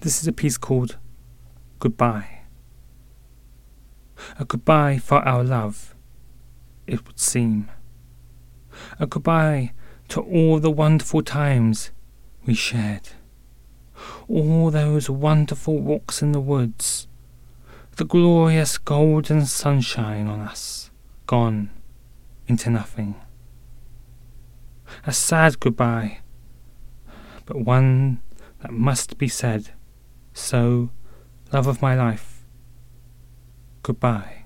This is a piece called Goodbye. A goodbye for our love, it would seem. A goodbye to all the wonderful times we shared. All those wonderful walks in the woods. The glorious golden sunshine on us, gone into nothing. A sad goodbye, but one that must be said. So, love of my life, goodbye.